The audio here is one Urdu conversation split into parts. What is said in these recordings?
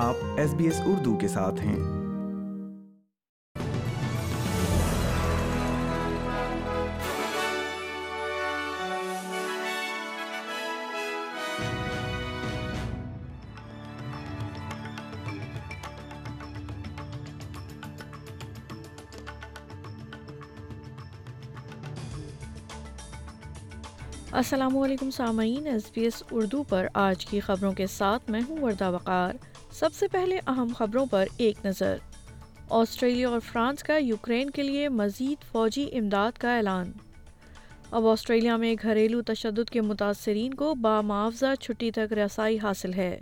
آپ ایس بی ایس اردو کے ساتھ ہیں۔ السلام علیکم سامعین ایس بی ایس اردو پر آج کی خبروں کے ساتھ میں ہوں وردہ وقار۔ سب سے پہلے اہم خبروں پر ایک نظر۔ آسٹریلیا اور فرانس کا یوکرین کے لیے مزید فوجی امداد کا اعلان۔ اب آسٹریلیا میں گھریلو تشدد کے متاثرین کو بامعاوضہ چھٹی تک رسائی حاصل ہے۔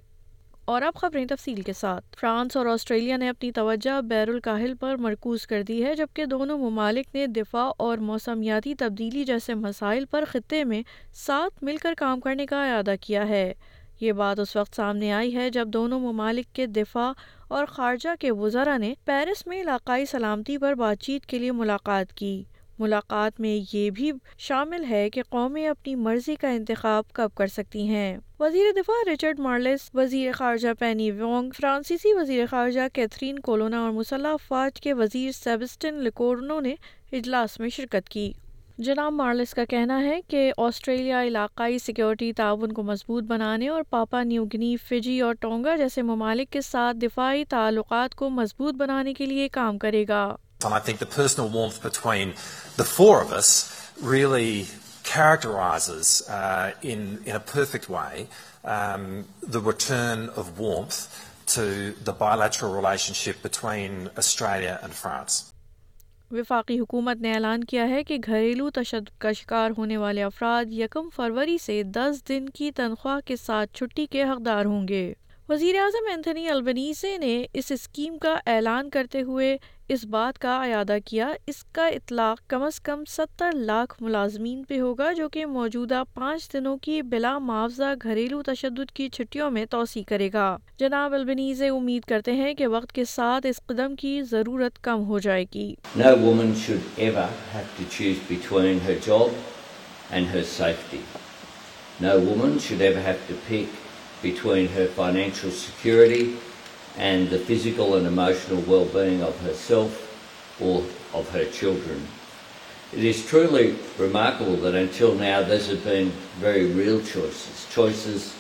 اور اب خبریں تفصیل کے ساتھ۔ فرانس اور آسٹریلیا نے اپنی توجہ بیر الکاہل پر مرکوز کر دی ہے، جبکہ دونوں ممالک نے دفاع اور موسمیاتی تبدیلی جیسے مسائل پر خطے میں ساتھ مل کر کام کرنے کا اعادہ کیا ہے۔ یہ بات اس وقت سامنے آئی ہے جب دونوں ممالک کے دفاع اور خارجہ کے وزراء نے پیرس میں علاقائی سلامتی پر بات چیت کے لیے ملاقات کی۔ ملاقات میں یہ بھی شامل ہے کہ قومیں اپنی مرضی کا انتخاب کب کر سکتی ہیں۔ وزیر دفاع رچرڈ مارلس، وزیر خارجہ پینی وونگ، فرانسیسی وزیر خارجہ کیتھرین کولونا اور مسلح افواج کے وزیر سیبسٹن لکورنو نے اجلاس میں شرکت کی۔ جناب مارلس کا کہنا ہے کہ آسٹریلیا علاقائی سیکیورٹی تعاون کو مضبوط بنانے اور پاپا نیوگنی فجی اور ٹونگا جیسے ممالک کے ساتھ دفاعی تعلقات کو مضبوط بنانے کے لیے کام کرے گا characterizes uh, in, in a perfect way um, the return of warmth to the bilateral relationship between Australia and France. وفاقی حکومت نے اعلان کیا ہے کہ گھریلو تشدد کا شکار ہونے والے افراد یکم فروری سے دس دن کی تنخواہ کے ساتھ چھٹی کے حقدار ہوں گے۔ وزیر اعظم اینتھنی البنیزے نے اس اسکیم کا اعلان کرتے ہوئے اس بات کا اعادہ کیا۔ اس کا اطلاق کم از کم ستر لاکھ ملازمین پہ ہوگا، جو کہ موجودہ پانچ دنوں کی بلا معاوضہ گھریلو تشدد کی چھٹیوں میں توسیع کرے گا۔ جناب البنیزے امید کرتے ہیں کہ وقت کے ساتھ اس قدم کی ضرورت کم ہو جائے گی۔ No woman should ever have to choose between her job and her safety. No woman should ever have to pick between her financial security and the physical and emotional well-being of herself or of her children. It is truly remarkable that until now those have been very real choices, choices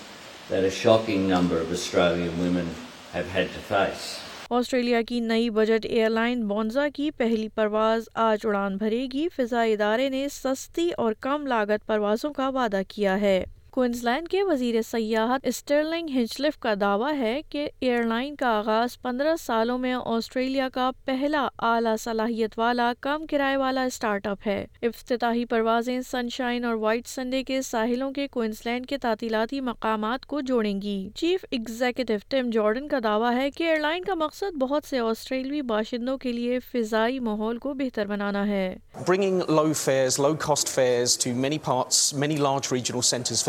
that a shocking number of Australian women have had to face. Australia کی نئی بجٹ ایئر لائن بونزا کی پہلی پرواز آج اڑان بھرے گی فضائی ادارے نے سستی اور کم لاگت پروازوں کا وعدہ کیا ہے کوئنز لینڈ کے وزیر سیاحت اسٹرلنگ ہنچلف کا دعویٰ ہے کہ ایئر لائن کا آغاز پندرہ سالوں میں آسٹریلیا کا پہلا اعلیٰ صلاحیت والا کم کرائے والا اسٹارٹ اپ ہے۔ افتتاحی پروازیں سن شائن اور وائٹ سنڈے کے ساحلوں کے کوئنز لینڈ کے تعطیلاتی مقامات کو جوڑیں گی۔ چیف ایگزیکٹو ٹم جارڈن کا دعویٰ ہے کہ ایئر لائن کا مقصد بہت سے آسٹریلوی باشندوں کے لیے فضائی ماحول کو بہتر بنانا ہے۔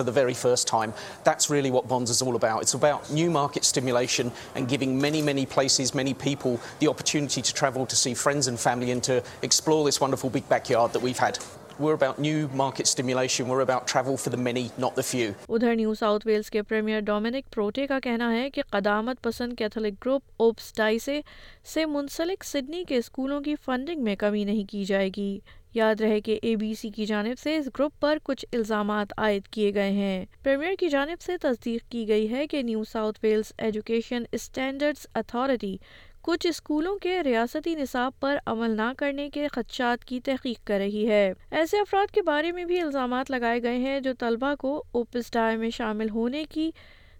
The very first time. That's really what Bonds is all about. It's about new market stimulation and giving many, many places, many people the opportunity to travel to see friends and family and to explore this wonderful big backyard that we've had. We're about new market stimulation. We're about travel for the many, not the few. ادھر نیو ساؤتھ ویلز کے پریمیئر ڈومینک پروٹے کا کہنا ہے کہ قدامت پسند کیتھولک گروپ اوپس ڈائسے سے منسلک سڈنی کے اسکولوں کی فنڈنگ میں کمی نہیں کی جائے گی یاد رہے کہ اے بی سی کی جانب سے اس گروپ پر کچھ الزامات عائد کیے گئے ہیں پریمیئر کی جانب سے تصدیق کی گئی ہے کہ New South Wales Education Standards Authority کچھ اسکولوں کے ریاستی نصاب پر عمل نہ کرنے کے خدشات کی تحقیق کر رہی ہے۔ ایسے افراد کے بارے میں بھی الزامات لگائے گئے ہیں جو طلبہ کو اوپس ڈائی میں شامل ہونے کی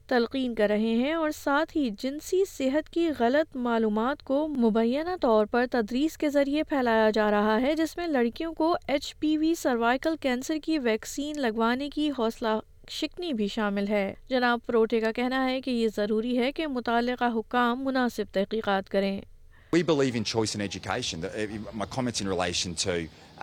تلقین کر رہے ہیں اور ساتھ ہی جنسی صحت کی غلط معلومات کو مبینہ طور پر تدریس کے ذریعے پھیلایا جا رہا ہے، جس میں لڑکیوں کو H P V cervical cancer کی ویکسین لگوانے کی حوصلہ شکنی بھی شامل ہے جناب پروٹے کا کہنا ہے کہ یہ ضروری ہے کہ متعلقہ حکام مناسب تحقیقات کریں We believe in choice in education. The- uh, My comments in relation to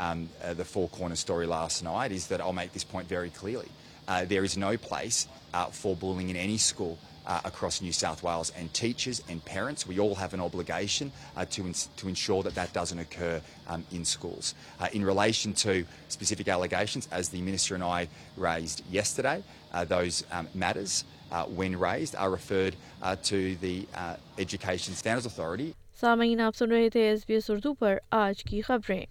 um, uh, the Four Corners story last night is that I'll make this point very clearly. Uh, there is no place uh, for bullying in any school uh, across New South Wales, and teachers and parents, we all have an obligation uh, to, ins- to ensure that that doesn't occur um, in schools. Uh, in relation to specific allegations, as the Minister and I raised yesterday, uh, those um, matters uh, when raised, are referred uh, to the uh, Education Standards Authority. سامعین آپ سن رہے تھے ایس بی ایس اردو پر آج کی خبریں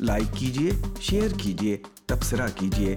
لائک کیجیے شیئر کیجیے تبصرہ کیجیے